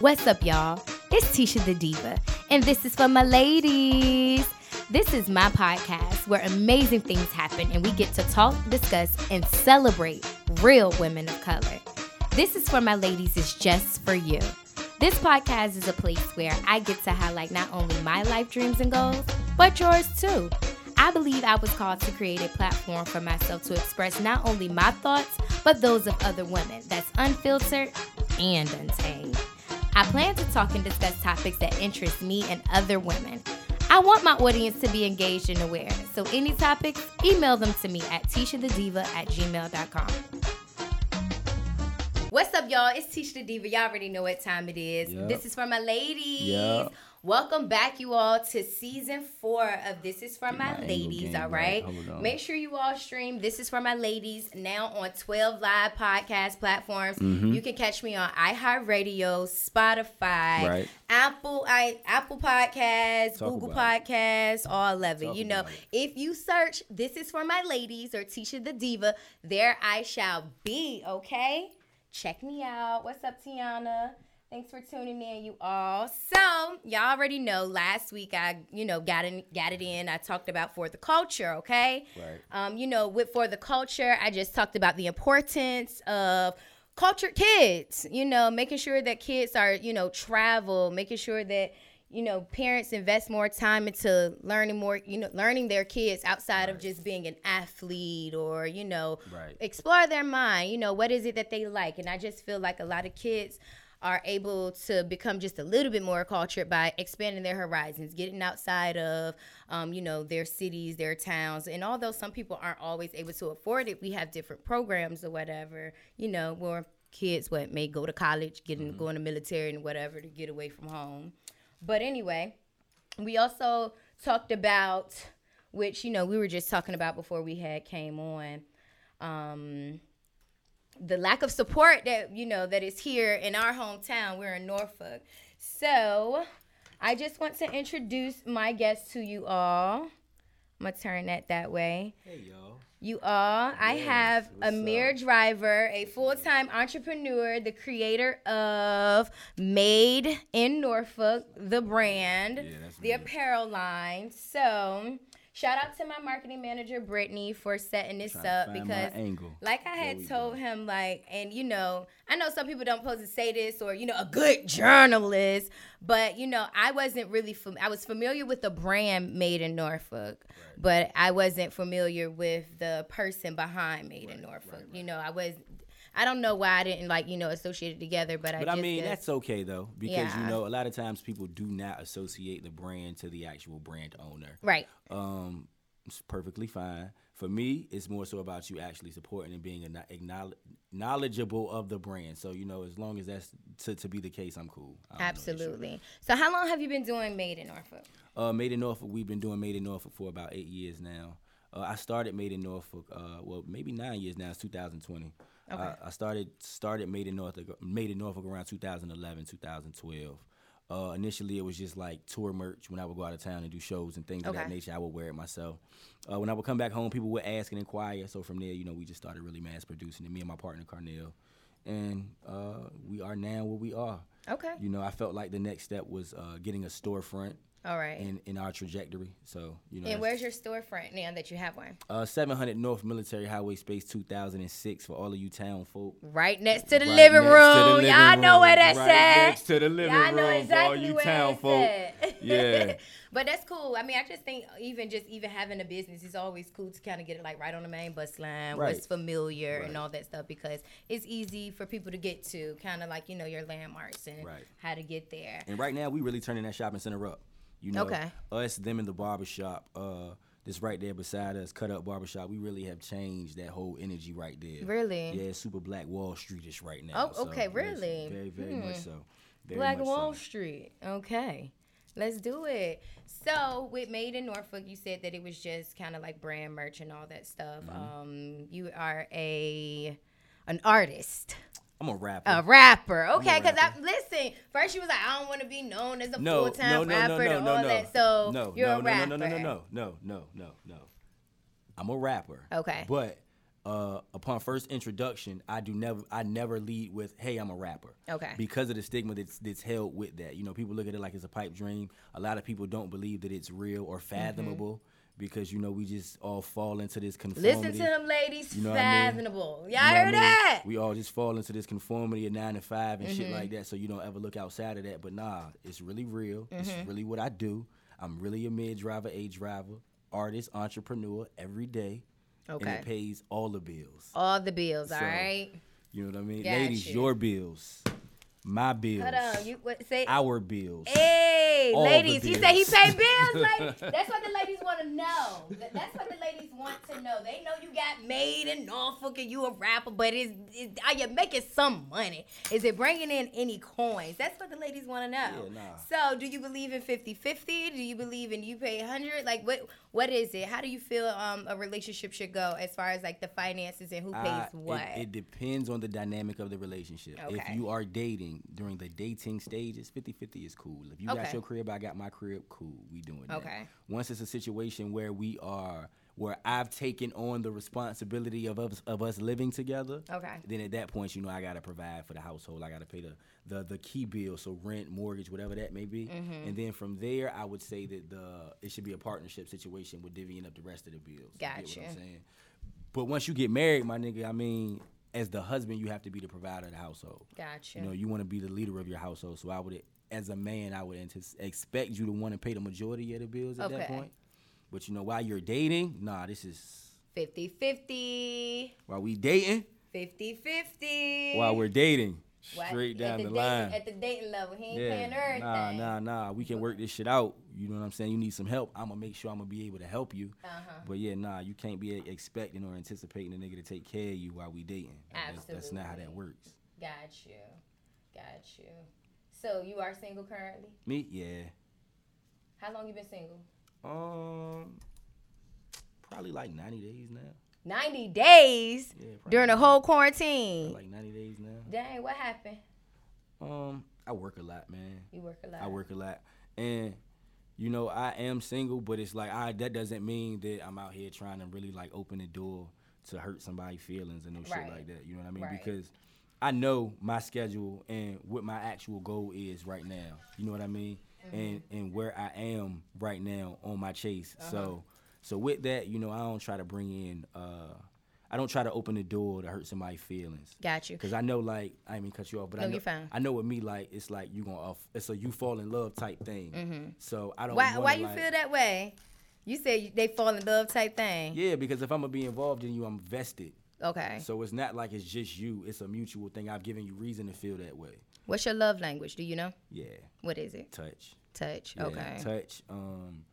What's up, y'all? It's Tisha the Diva, and this is for my ladies. This is my podcast where amazing things happen and we get to talk, discuss, and celebrate real women of color. This is for my ladies, is just for you. This podcast is a place where I get to highlight not only my life dreams and goals, but yours too. I believe I was called to create a platform for myself to express not only my thoughts, but those of other women that's unfiltered and untamed. I plan to talk and discuss topics that interest me and other women. I want my audience to be engaged and aware. So any topics, email them to me at tishadediva at gmail.com. What's up, y'all? It's Tisha the Diva. Y'all already know what time it is. Yep. This is for my ladies. Yep. Welcome back, you all, to season four of This Is For My my Ladies, all right. right? Make sure you all stream This Is For My Ladies now on 12 live podcast platforms. Mm-hmm. You can catch me on iHeartRadio, Spotify, Right. Apple, I Apple Podcasts, Talk Google Podcasts, all of it. Talk you know, it. if you search This Is For My Ladies or Tisha the Diva, there I shall be, okay? Check me out. What's up, Tiana? Thanks for tuning in, you all. So, y'all already know last week I, you know, got in got it in. I talked about for the culture, okay? Right. Um, you know, with for the culture, I just talked about the importance of cultured kids, you know, making sure that kids are, you know, travel, making sure that you know, parents invest more time into learning more, you know, learning their kids outside of just being an athlete or, you know, Right. explore their mind. You know, what is it that they like? And I just feel like a lot of kids are able to become just a little bit more cultured by expanding their horizons, getting outside of, um, you know, their cities, their towns. And although some people aren't always able to afford it, we have different programs or whatever, you know, where kids what may go to college, get in, go in the military and whatever to get away from home. But anyway, we also talked about which you know we were just talking about before we had came on um the lack of support that you know that is here in our hometown we're in norfolk so i just want to introduce my guest to you all i'm gonna turn that that way Hey y'all. you all. I have Amir up? Driver, a full time entrepreneur, the creator of Made in Norfolk, the brand, Yeah, the me. apparel line. So, shout out to my marketing manager, Brittany, for setting this up because like I had told go. him, like, and you know, I know some people don't supposed to say this or you know, a good journalist, but you know, I wasn't really fam- I was familiar with the brand Made in Norfolk, but I wasn't familiar with the person behind Made in Norfolk. You know, I was. I don't know why I didn't like you know associate it together, but I. But I mean, guess- that's okay though, because Yeah. you know, a lot of times people do not associate the brand to the actual brand owner. right. Um, it's perfectly fine. For me, it's more so about you actually supporting and being a acknowledge, knowledgeable of the brand. So you know, as long as that's to, to be the case, I'm cool. I have no issue. Absolutely. So, how long have you been doing Made in Norfolk? Uh, Made in Norfolk, we've been doing Made in Norfolk for about eight years now. Uh, I started Made in Norfolk, uh, well, maybe nine years now. It's 2020. Uh, I started started Made in Norfolk, Made in Norfolk around 2011, 2012. Uh, initially, it was just like tour merch. When I would go out of town and do shows and things of that nature, I would wear it myself. Uh, when I would come back home, people would ask and inquire. So from there, you know, we just started really mass producing it. Me and my partner Carnell, and uh, we are now where we are. Okay. You know, I felt like the next step was uh, getting a storefront All right. in, in our trajectory. So, you know, and where's your storefront now that you have one? uh, 700 North Military Highway Space 2006 for all of you town folk. Right next to the Right living to the room. living Y'all know room. where that's Right at. next to the living Y'all know room for all you where town folk. Yeah. but that's cool. I mean, I just think even just even having a business is always cool to kind of get it like right on the main bus line, Right. what's familiar and all that stuff because it's easy for people to get to, kind of like you know your landmarks and Right. how to get there. And right now, we really turning that shopping center up. You know, Okay. us, them, in the barbershop, uh, this right there beside us, Cut Up Barbershop, we really have changed that whole energy right there. Really? Yeah, super Black Wall Streetish right now. Oh, okay, yes, really? very, very much Hmm. so. Very Black much Wall so. Street. Okay. Let's do it. So, with Made in Norfolk, you said that it was just kind of like brand merch and all that stuff. Mm-hmm. Um, you are a an artist, I'm a rapper. A rapper. Okay, because I listen. First, she was like, "I don't want to be known as a no, full time no, no, rapper no, and all that." So no, you're a rapper. No, no, no, no, no, no, no, no. I'm a rapper. Okay. But uh, upon first introduction, I do never, I never lead with, "Hey, I'm a rapper." Okay. Because of the stigma that's that's held with that, you know, people look at it like it's a pipe dream. A lot of people don't believe that it's real or mm-hmm. fathomable. Mm-hmm because you know we just all fall into this conformity. Listen to them ladies, You know what I mean? fathomable. Y'all You know what I mean? that? We all just fall into this conformity of nine to five and Mm-hmm. shit like that. So you don't ever look outside of that. But nah, it's really real. It's Mm-hmm. really what I do. I'm really a mid driver, A driver, artist, entrepreneur every day. Okay. And it pays all the bills. All the bills, all So, right? You know what I mean? Got Ladies, you. your bills. My bills. Hold on. You what say our bills. Hey, All ladies, he said he bills. paid bills. Like, that's what the ladies want to know. That's what the ladies want to know. They know you got made in Norfolk and you a rapper, but is, is are you making some money? Is it bringing in any coins? That's what the ladies want to know. Yeah, nah. So, do you believe in 50-50? Do you believe in you pay 100? Like what what is it? How do you feel um a relationship should go as far as like the finances and who pays I- what? It, it depends on the dynamic of the relationship. If you are dating during the dating stages, 50 50 is cool. If you got your crib, I got my crib, cool. We doing that. Okay. Once it's a situation where we are, where I've taken on the responsibility of us, of us living together, Okay. then at that point, you know, I got to provide for the household. I got to pay the, the, the key bill, so rent, mortgage, whatever that may be. Mm-hmm. And then from there, I would say that the it should be a partnership situation with divvying up the rest of the bills. You get what Gotcha. I'm saying? But once you get married, my nigga, I mean, as the husband, you have to be the provider of the household. Gotcha. You know, you want to be the leader of your household. So I would, as a man, I would expect you to want to pay the majority of the bills at that Okay. point. But you know, while you're dating, nah, this is 50-50. while we dating, 50-50. while we're dating, straight At down the, dating- line. At the dating level, he ain't paying everything. nah, nah, nah. We can work this shit out. You know what I'm saying? You need some help. I'm gonna make sure I'm gonna be able to help you. Uh-huh. But yeah, nah, you can't be expecting or anticipating a nigga to take care of you while we dating. That's, that's not how that works. Got you. Got you. So you are single currently? Me, yeah. How long you been single? Um, probably like 90 days now. 90 days Yeah, during the whole quarantine. like 90 days now. Dang, what happened? Um, I work a lot, man. You work a lot. I work a lot, and you know I am single, but it's like I that doesn't mean that I'm out here trying to really like open the door to hurt somebody's feelings and no Right. shit like that. You know what I mean? Right. Because I know my schedule and what my actual goal is right now. You know what I mean? Mm-hmm. And and where I am right now on my chase. Uh-huh. So so with that, you know, I don't try to bring in. uh I don't try to open the door to hurt somebody's feelings. Got you. Cause I know, like, I didn't mean cut you off, but No, I know. I know with me, like, it's like you gonna, off, it's a you fall in love type thing. So I don't. Mm-hmm. Why, wanna, why you like- feel that way? You said they fall in love type thing. Yeah, because if I'm gonna be involved in you, I'm vested. Okay. So it's not like it's just you; it's a mutual thing. I've given you reason to feel that way. What's your love language? Do you know? Yeah, What is it? touch. Touch. Yeah, okay. touch. Um,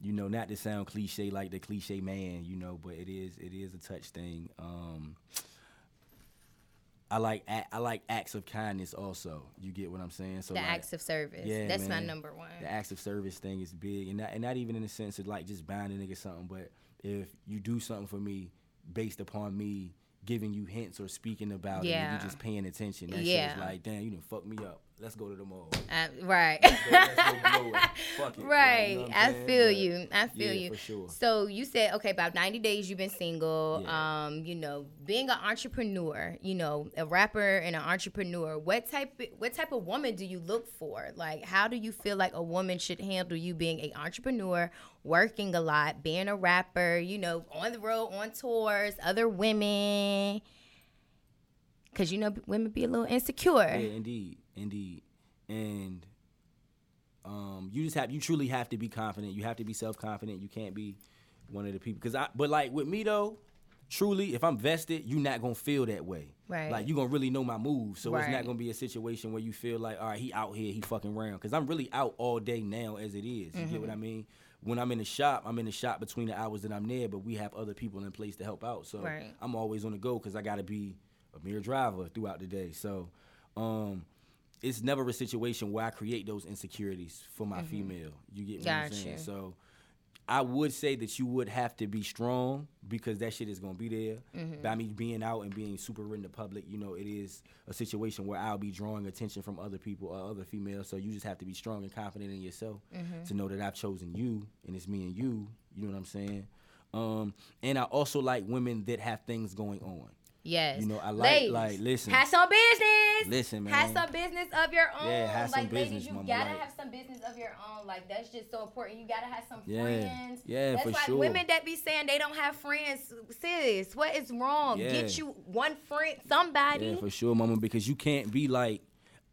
you know, not to sound cliche like the cliche man, you know, but it is it is a touch thing. Um, I like I like acts of kindness also. You get what I'm saying? So the like, acts of service. Yeah, That's my number one. The acts of service thing is big, and not, and not even in the sense of like just buying a nigga something, but if you do something for me based upon me giving you hints or speaking about it, Yeah. and you just paying attention. That shit Yeah. is like, damn, you done fuck me up. Let's go to the mall. Uh, right. Let's go. Fuck it. Like, you right. know I saying? feel But, you. I feel yeah, you. for sure. So you said okay, about ninety days you've been single. Yeah. Um, you know, being an entrepreneur, you know, a rapper and an entrepreneur. What type what type of woman do you look for? Like, how do you feel like a woman should handle you being an entrepreneur, working a lot, being a rapper? You know, on the road, on tours, other women. Cause you know women be a little insecure. Yeah, indeed, indeed, and um, you just have you truly have to be confident. You have to be self confident. You can't be one of the people because I. But like with me though, truly, if I'm vested, you not gonna feel that way. Right. Like you're gonna really know my moves, so it's not gonna be a situation where you feel like, all right, he out here, he fucking around. Because I'm really out all day now as it is. You get what I Mm-hmm. mean? When I'm in the shop, I'm in the shop between the hours that I'm there, but we have other people in place to help out. So Right. I'm always on the go because I gotta be Amir Driver throughout the day. So um, it's never a situation where I create those insecurities for my female. You get what I'm saying? So I would say that you would have to be strong because that shit is gonna be there. Mm-hmm. By me being out and being super in the public, you know, it is a situation where I'll be drawing attention from other people or other females. So you just have to be strong and confident in yourself Mm-hmm. to know that I've chosen you and it's me and you. You know what I'm saying? Um, and I also like women that have things going on. Yes. You know, I like Ladies, like listen. Pass on business. Listen, man. Have some business of your own. Yeah, have some like business, ladies, you mama, gotta like- have some business of your own. Like that's just so important. You gotta have some Yeah, friends. yeah, That's for sure. That's why sure. women that be saying they don't have friends, sis, what is wrong? Yeah. Get you one friend, somebody. Yeah, for sure, mama, because you can't be like,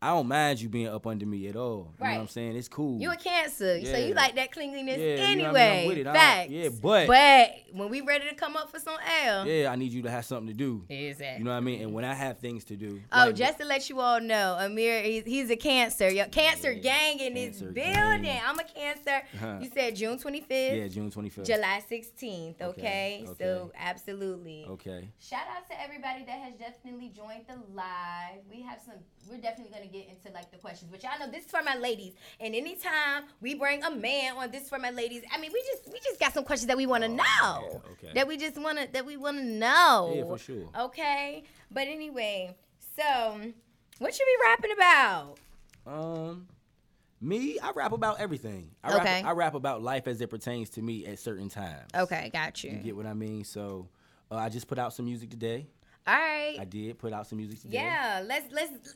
I don't mind you being up under me at all. You know what I'm saying? It's cool. You a cancer, so you like that cleanliness Yeah, you know I mean? I'm anyway. with it. I don't- Facts. yeah, but- but when we ready to come up for some L, yeah, I need you to have something to do. exactly. You know what I mean? And when I have things to do. Oh, like- just to let you all know, Amir, he's, he's a cancer. Yo, cancer Yeah, gang in this building. gang. I'm a cancer. Uh-huh. You said June 25th, Yeah, June 25th. July 16th. Okay, Okay, so absolutely. Okay. Shout out to everybody that has definitely joined the live. We have some. We're definitely gonna get into like the questions, but y'all know this is for my ladies. And anytime we bring a man on this for my ladies, I mean we just we just got some questions that we want to know. yeah, okay. That we just wanna that we wanna know. Yeah, for sure. Okay, but anyway, so what you be rapping about? Um, me, I rap about everything. I rap, Okay. I rap about life as it pertains to me at certain times. Okay, got you. You get what I mean? So, uh, I just put out some music today. All right. I did put out some music today. Yeah, let's let's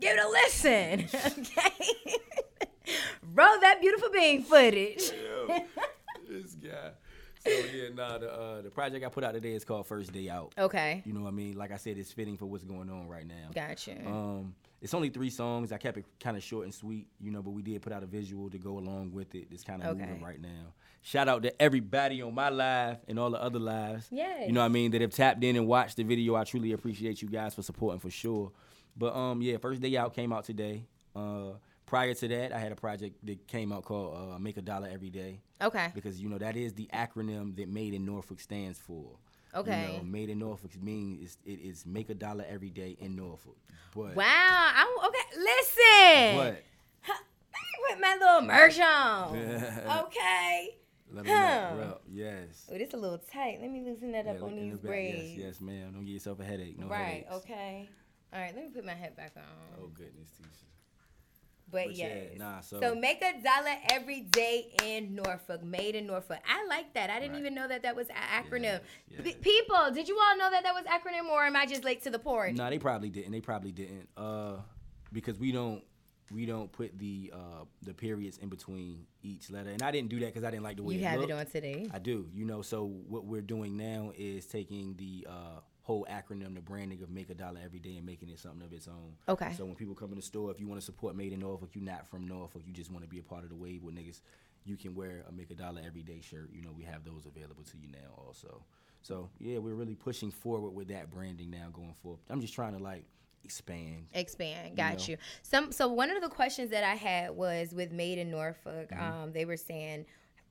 give it a listen. Okay. Roll that beautiful being footage. this guy. So yeah, nah. The uh, the project I put out today is called First Day Out. Okay. You know what I mean? Like I said, it's fitting for what's going on right now. Gotcha. Um, it's only three songs. I kept it kind of short and sweet, you know, but we did put out a visual to go along with it. It's kind of Okay. moving right now. Shout out to everybody on my live and all the other lives. Yeah. You know what I mean? That have tapped in and watched the video. I truly appreciate you guys for supporting for sure. But um, yeah, first day out came out today. Uh, prior to that, I had a project that came out called uh, Make a Dollar Every Day okay. because you know that is the acronym that Made in Norfolk stands for. Okay. You know, Made in Norfolk means it is make a dollar every day in Norfolk. But Wow. I, okay. Listen. me put my little merch on. okay. let me Huh. Yes. Oh, this a little tight. Let me loosen that Yeah, up on these braids. Yes, yes, ma'am. Don't get yourself a headache. No right. headaches. Okay. All right. Let me put my head back on. Oh goodness, Tisha. But, But yeah, yes. nah, so- so make a dollar every day in Norfolk, made in Norfolk. I like that. I didn't Right. even know that that was an acronym. Yes, yes. people, did you all know that that was acronym, or am I just late to the party? No, they probably didn't. They probably didn't. Uh, because we don't we don't put the uh the periods in between each letter, and I didn't do that because I didn't like the way you it have looked. it on today. I do. You know, so what we're doing now is taking the uh, whole acronym, the branding of Make a Dollar Every Day, and making it something of its own. Okay. So when people come in the store, if you want to support Made in Norfolk, you're not from Norfolk, you just want to be a part of the wave with niggas, you can wear a Make a Dollar Every Day shirt. You know, we have those available to you now also. So yeah, we're really pushing forward with that branding now going forward. I'm just trying to like expand. Expand, got know? you. Some so one of the questions that I had was with Made in Norfolk. Mm-hmm. Um, they were saying,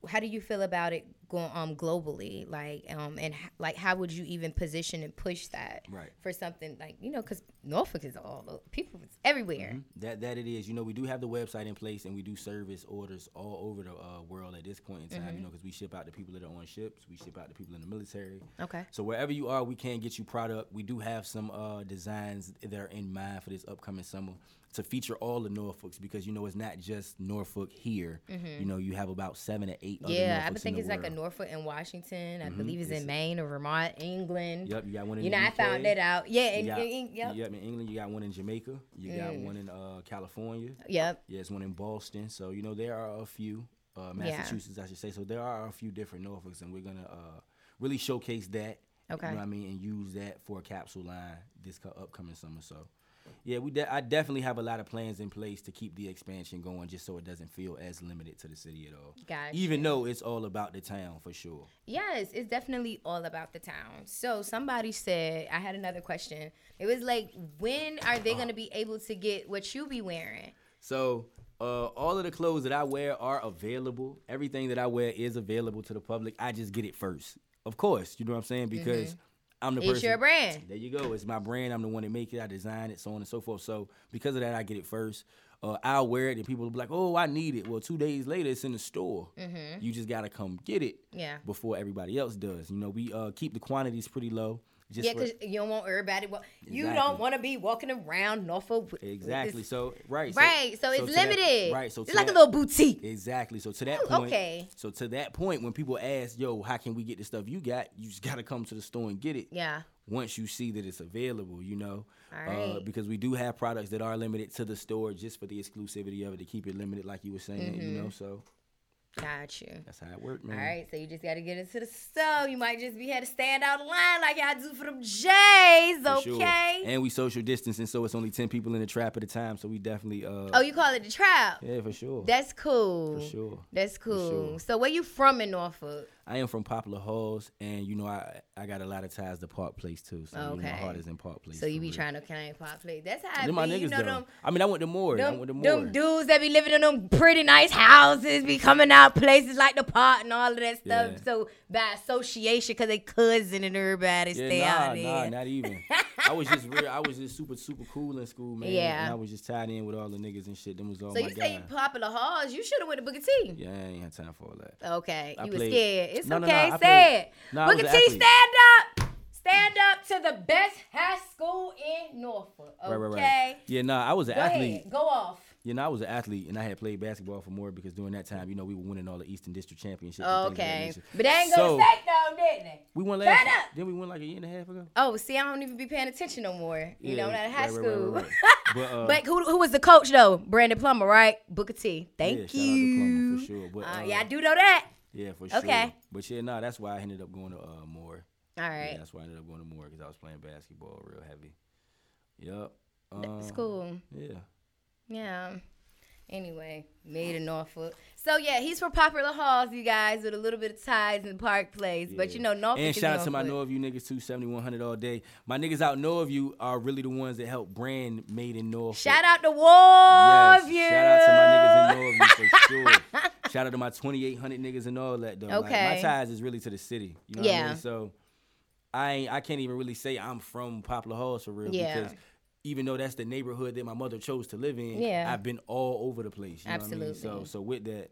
how do you feel about it going um globally? Like um and like how would you even position and push that Right. for something like you know because Norfolk is all people it's everywhere. That that it is. You know, we do have the website in place, and we do service orders all over the uh, world at this point in time. Mm-hmm. You know, because we ship out to people that are on ships, we ship out to people in the military. Okay. So wherever you are, we can get you product. We do have some uh, designs that are in mind for this upcoming summer to feature all the Norfolks because you know it's not just Norfolk here. You know, you have about seven or eight. other Mm-hmm. Yeah, I Norfolks would in think the it's like a. Norfolk and Washington. I believe it's, It's in Maine or Vermont, England. Yep, you got one in You know, I found that out. Yeah, and, got, and- yep. yep, in England, you got one in Jamaica. You got Mm. one in uh, California. Yep. Yeah, it's one in Boston. So you know there are a few uh, Yeah. Massachusetts, I should say. So there are a few different Norfolks, and we're gonna uh, really showcase that. Okay. You know what I mean, and use that for a capsule line this upcoming summer. So. Yeah, we de- I definitely have a lot of plans in place to keep the expansion going, just so it doesn't feel as limited to the city at all. Gotcha. Even though it's all about the town for sure. Yes, it's definitely all about the town. So somebody said, I had another question. It was like, when are they going to be able to get what you be wearing? So uh, all of the clothes that I wear are available. Everything that I wear is available to the public. I just get it first, of course. You know what I'm saying? Because I'm the Mm-hmm. It's person. your brand. There you go. It's my brand. I'm the one that make it. I design it, so on and so forth. So because of that, I get it first. Uh, I'll wear it, and people will be like, "Oh, I need it." Well, two days later, it's in the store. You just gotta come get it Mm-hmm. Yeah. before everybody else does. You know, we uh, keep the quantities pretty low. Just yeah, because you don't want everybody. Wa- You don't want to be walking around Norfolk. exactly. So right. right. So, it's that- limited. right. So it's like that- a little boutique. Exactly. So to that Ooh, point, okay. So to that point, when people ask, "Yo, how can we get the stuff you got?" You just gotta come to the store and get it. Yeah. Once you see that it's available, you know, All uh, because we do have products that are limited to the store just for the exclusivity of it to keep it limited, like you were saying, you Mm-hmm. know. So Got you. that's how it worked, man. All right, so you just got to get into the store. You might just be had to stand out in line like y'all do for them J's, For sure. okay? And we social distancing, so it's only ten people in the trap at a time. So we definitely, uh, oh, you call it the trap? yeah, for sure. That's cool. For sure. That's cool. sure. So where you from in Norfolk? I am from Poplar Halls, and you know I I got a lot of ties to Park Place too. So you know, my Okay. heart is in Park Place. So you be real. trying to claim pop play. That's how I Them my be. niggas You know though. them, I mean, I went to Maury. I them, went to Maury. them dudes that be living in them pretty nice houses, be coming out places like the park and all of that stuff. Yeah. So by association, cause they cousin and everybody Yeah, stay nah, out nah, there. not even. I was just real. I was just super, super cool in school, man. Yeah. And I was just tied in with all the niggas and shit. Them was all so my you say you guys. popular halls? You should have went to Booker T. Yeah, I ain't had time for all that. Okay, I you was scared. It's No, no, okay. no, I Say it. No, Booker T, stand up. Stand up to the best high school in Norfolk. Okay. Right, right, right. Yeah, nah, I was an Go athlete. ahead. Go off. You know, I was an athlete, and I had played basketball for more because during that time, you know, we were winning all the Eastern District championships. and things of that Okay. But they ain't go So, to state though, didn't they? We won last. Up. Then we won like a year and a half ago. Oh, see, I don't even be paying attention no more. You know, Yeah, not in high right, school. right, right. But, uh, But who, who was the coach though? Brandon Plummer, right? Booker T. Thank yeah, shout out to you. Plummer for sure. But, Uh, uh, yeah, I do know that. Yeah, for sure. Okay. But yeah, nah, that's why I ended up going to uh, Maury. All right. Yeah, that's why I ended up going to Maury because I was playing basketball real heavy. Yep. Um, cool. Yeah. Yeah. Anyway, made in Norfolk. So yeah, he's from Poplar Halls, you guys, with a little bit of ties in Park Place. But you know, Norfolk And is shout out to my Norfolk. Know of You niggas too, 7100 all day. My niggas out Norview are really the ones that help brand Made in Norfolk. Shout out to Yes, Norview. shout out to my niggas in Norview for sure. shout out to my 2800 niggas and all that though. Like, Okay. my ties is really to the city. You know what I Yeah. mean? So I ain't, I can't even really say I'm from Poplar Halls for real Yeah. because even though that's the neighborhood that my mother chose to live in, Yeah. I've been all over the place. You Know what I mean? Absolutely. So so with that,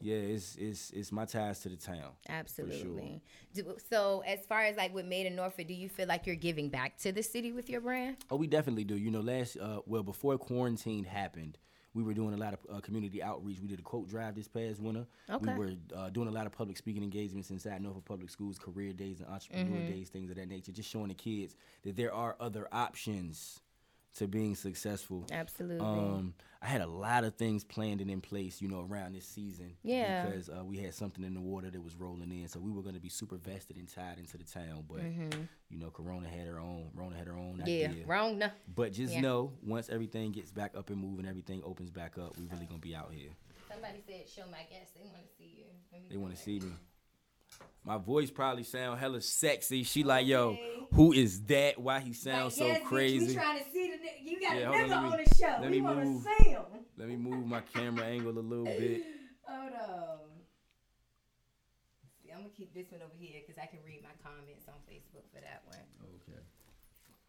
yeah, it's it's it's my ties to the town. Absolutely. Do, so, as far as like with Made in Norfolk, do you feel like you're giving back to the city with your brand? Oh, we definitely do. You know, last uh, well before quarantine happened, we were doing a lot of uh, community outreach. We did a quote drive this past winter. Okay. We were uh, doing a lot of public speaking engagements inside Norfolk Public Schools, career days and entrepreneur Mm-hmm. days, things of that nature. Just showing the kids that there are other options to being successful. Absolutely. Um, I had a lot of things planned and in place, you know, around this season. Yeah. Because uh, we had something in the water that was rolling in, so we were going to be super vested and tied into the town. But you know, Corona had her own. Rona had her own Mm-hmm. yeah, idea. wrong. No. But just Yeah. know, once everything gets back up and moving, everything opens back up, We're really gonna be out here. Somebody said, "Show my guests. They want to see you." They want to see me. My voice probably sound hella sexy. She like, yo, who is that? Why he sounds so Yes, bitch, crazy? We trying to see the you got Yeah, a on, nigga let me- on the show. let we me move. see him. Let me move my camera angle a little bit. Hold on. See, I'm gonna keep this one over here because I can read my comments on Facebook for that one. Okay.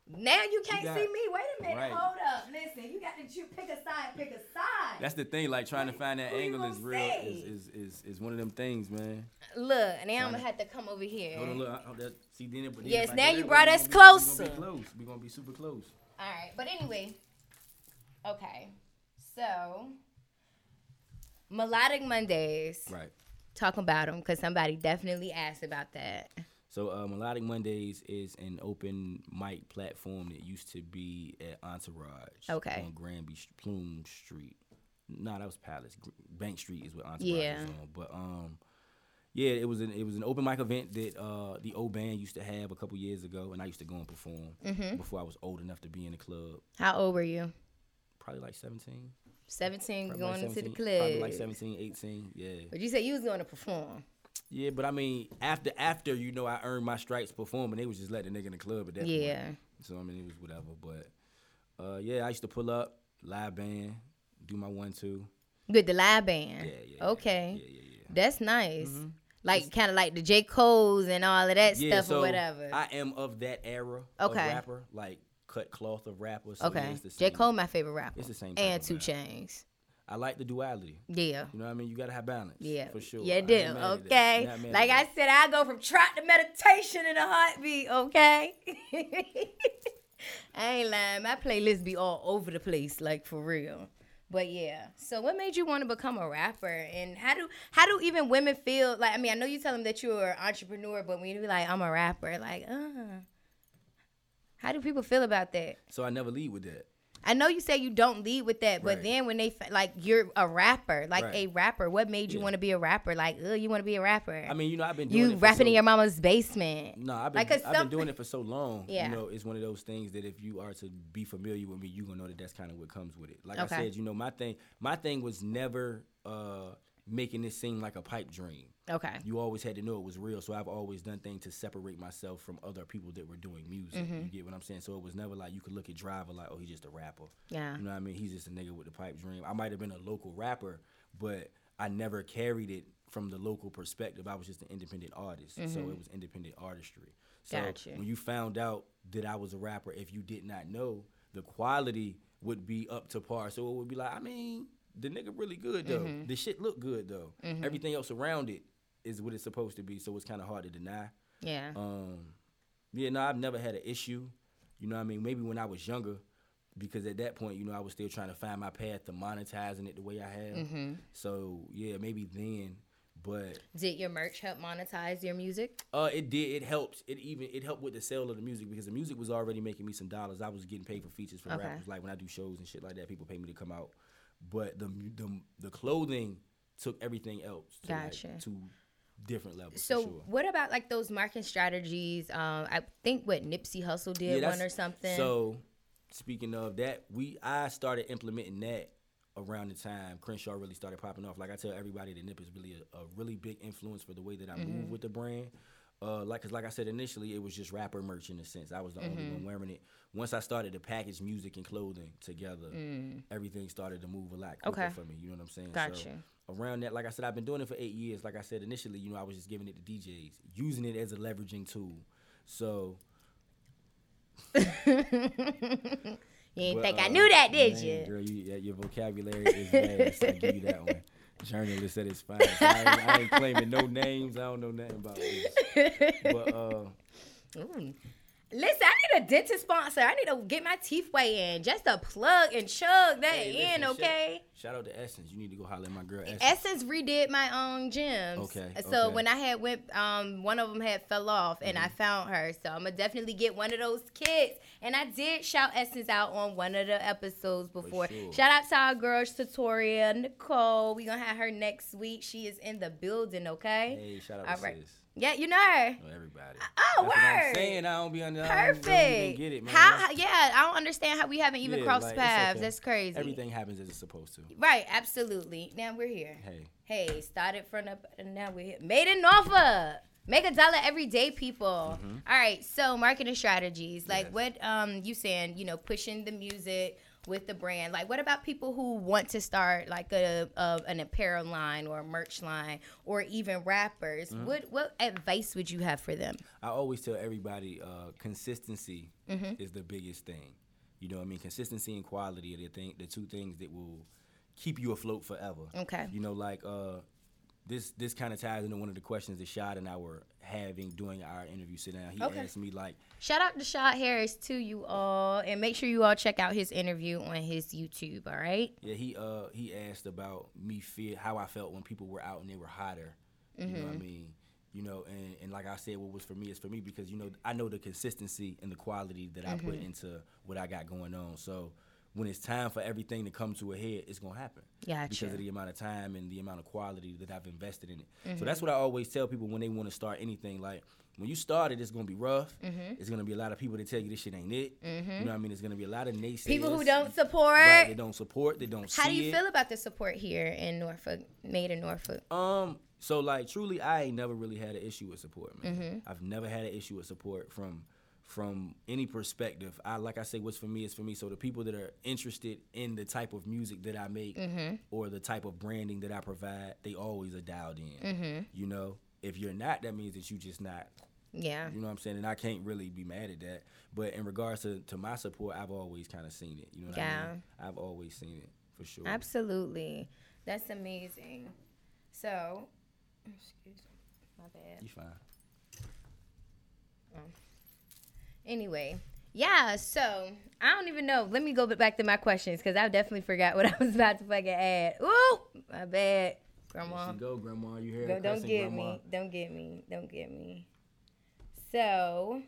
Now you can't got- see me. Wait a minute. Right. Hold up. Listen, you got to pick a side. Pick a side. That's the thing. Like trying to find that Who angle is real. Is, is is is one of them things, man. Look, now I'm gonna have to come over here. Hold on, look. I- oh, that- See, then, but then Yes, now you that brought us we gonna be- we gonna be close. We're gonna be super close. All right, but anyway, okay. So, melodic Mondays. Right. Talk about them because somebody definitely asked about that. So uh, Melodic Mondays is an open mic platform that used to be at Entourage. Okay. On Granby Plume Street. No, that was Palace. Bank Street is what Entourage Yeah. is on. But um, yeah, it was an it was an open mic event that uh the old band used to have a couple years ago, and I used to go and perform Mm-hmm. before I was old enough to be in the club. How old were you? Probably like 17. 17 Probably going like into the club. Probably like 17, 18. Yeah. But you said you was going to perform. Yeah, but I mean, after after you know, I earned my stripes performing. They was just letting the nigga in the club at that point. Yeah. So I mean, it was whatever. But uh, yeah, I used to pull up live band, do my one two. With the live band. Yeah, yeah. yeah. Okay. Yeah, yeah, yeah. That's nice. Like kind of like the J. Cole's and all of that Yeah, stuff so or whatever. I am of that era Okay. of rapper, like cut cloth of rappers. So okay. J. Cole, my favorite rapper. It's the same And Two. Chainz. I like the duality. Yeah. You know what I mean? You gotta have balance. Yeah. For sure. Yeah, do. ain't mad at that. Okay. Like I said, I go from trot to meditation in a heartbeat. Okay. I ain't lying. My playlist be all over the place, like for real. But yeah. So what made you want to become a rapper? And how do how do even women feel? Like I mean, I know you tell them that you're an entrepreneur, but when you be like, I'm a rapper, like, uh how do people feel about that? So I never lead with that. I know you say you don't lead with that, but Right. then when they like you're a rapper, like Right. a rapper, what made you Yeah. want to be a rapper? Like, oh, you want to be a rapper? I mean, you know, I've been doing you rapping so, in your mama's basement. No, I've been Like, I've been doing it for so long. Yeah. You know, it's one of those things that if you are to be familiar with me, you gonna know that that's kind of what comes with it. Like Okay. I said, you know, my thing my thing was never uh making this seem like a pipe dream. Okay. You always had to know it was real. So I've always done things to separate myself from other people that were doing music. Mm-hmm. You get what I'm saying? So it was never like you could look at Driver like, oh, he's just a rapper. Yeah. You know what I mean? He's just a nigga with the pipe dream. I might have been a local rapper, but I never carried it from the local perspective. I was just an independent artist. So it was independent artistry. So Mm-hmm. Gotcha. when you found out that I was a rapper, if you did not know, the quality would be up to par. So it would be like, I mean, the nigga really good though. Mm-hmm. The shit look good though. Everything else around it is what it's supposed to be. So it's kind of hard to deny. Yeah. Um, yeah, no, I've never had an issue. You know what I mean? Maybe when I was younger, because at that point, you know, I was still trying to find my path to monetizing it the way I have. Mm-hmm. So yeah, maybe then. But Did your merch help monetize your music? uh, it did. It helped. It even it helped with the sale of the music because the music was already making me some dollars. I was getting paid for features for Okay. rappers. Like when I do shows and shit like that, people pay me to come out. But the the the clothing took everything else to Gotcha. like, to different levels. So for sure. what about like those marketing strategies? Um, I think what Nipsey Hussle did Yeah, one or something. So, speaking of that, we I started implementing that around the time Crenshaw really started popping off. Like I tell everybody, that Nip is really a, a really big influence for the way that I Mm-hmm. move with the brand. Uh, like, cause like I said initially, it was just rapper merch in a sense. I was the only Mm-hmm. one wearing it. Once I started to package music and clothing together, everything started to move a lot quicker Mm. Okay. for me. You know what I'm saying? Gotcha. So, around that, like I said, I've been doing it for eight years. Like I said initially, you know, I was just giving it to DJs, using it as a leveraging tool. So you didn't But, think I uh, knew that, did man, you? Girl, you, your vocabulary is vast. I give you that one. Journalist at its finest. I ain't, I ain't claiming no names. I don't know nothing about this. But uh, Ooh. Listen, I need a dentist sponsor. I need to get my teeth weighed in. Just a plug and chug that hey, in, listen, shout- okay? Shout, out to Essence. You need to go holler at my girl Essence. Essence redid my own gyms. Okay, So okay. Mm-hmm. when I had went, um, one of them had fell off, and I found her. So I'm gonna definitely get one of those kits. And I did shout Essence out on one of the episodes before. sure. Shout out to our girl Satoria Nicole. We gonna have her next week. She is in the building. Okay. Hey, shout out All to right. sis. Yeah, you know her. Everybody. Oh, That's what I'm word. saying. I don't be under. I don't- Perfect. get it, man. How, Yeah, I don't understand how we haven't even Yeah, crossed like, paths. okay. That's crazy. Everything happens as it's supposed to. Right, absolutely. Now we're here. Hey. Hey, started from up, and now we're here. Made in Norfolk. Make a dollar every day, people. All right, so marketing strategies. Like Yes. what um you saying, you know, pushing the music with the brand. Like what about people who want to start like a, a an apparel line or a merch line or even rappers? What what advice would you have for them? I always tell everybody uh, consistency Mm-hmm. is the biggest thing. You know what I mean? Consistency and quality are the thing, the two things that will keep you afloat forever. Okay. You know, like uh, this this kind of ties into one of the questions that Shad and I were having during our interview sit down. He Okay. asked me like, Shout out to Shot Harris to you all, and make sure you all check out his interview on his YouTube. All right. yeah, he uh he asked about me feel how I felt when people were out and they were hotter. You know what I mean? You know, and, and like I said, what was for me is for me because you know I know the consistency and the quality that I put into what I got going on. So when it's time for everything to come to a head, it's gonna happen. Gotcha. Because of the amount of time and the amount of quality that I've invested in it. So mm-hmm. that's what I always tell people when they want to start anything. Like when you start it, it's gonna be rough. Mm-hmm. It's gonna be a lot of people that tell you this shit ain't it. Mm-hmm. You know what I mean? It's gonna be a lot of naysayers. People who don't support. Right, they don't support. They don't. How do you it. feel about the support here in Norfolk, made in Norfolk? Um, so like truly, I ain't never really had an issue with support, man. I've never had an issue with support from from any perspective. I like I say, what's for me is for me. So the people that are interested in the type of music that I make mm-hmm. or the type of branding that I provide, they always are dialed in. Mm-hmm. You know, if you're not, that means that you just not. Yeah. You know what I'm saying? And I can't really be mad at that. But in regards to, to my support, I've always kind of seen it. You know what I Yeah. mean? I've always seen it. for sure. Absolutely. That's amazing. So, excuse me, my bad. You fine. Oh. Anyway, yeah. So I don't even know. Let me go back to my questions because I definitely forgot what I was about to fucking add. Ooh, my bad, grandma. Go, grandma. You hear Go, don't cussing, get grandma? me. Don't get me. Don't get me. So,